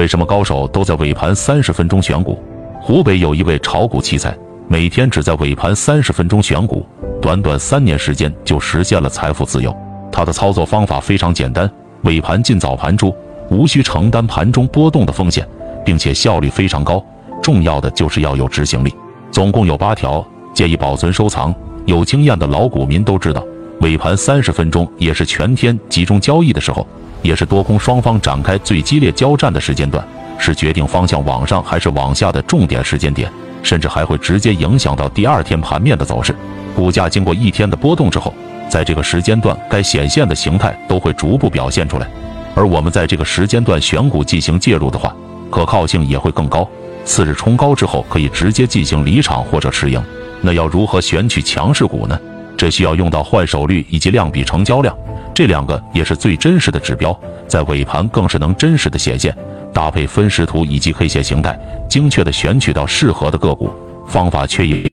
为什么高手都在尾盘三十分钟选股？湖北有一位炒股奇才，每天只在尾盘三十分钟选股，短短三年时间就实现了财富自由。他的操作方法非常简单：尾盘进早盘出，无需承担盘中波动的风险，并且效率非常高。重要的就是要有执行力。总共有八条，建议保存收藏。有经验的老股民都知道，尾盘三十分钟也是全天集中交易的时候。也是多空双方展开最激烈交战的时间段，是决定方向往上还是往下的重点时间点，甚至还会直接影响到第二天盘面的走势。股价经过一天的波动之后，在这个时间段该显现的形态都会逐步表现出来。而我们在这个时间段选股进行介入的话，可靠性也会更高。次日冲高之后，可以直接进行离场或者持盈。那要如何选取强势股呢？这需要用到换手率以及量比成交量。这两个也是最真实的指标，在尾盘更是能真实的显现。搭配分时图以及 K 线形态，精确的选取到适合的个股。方法却也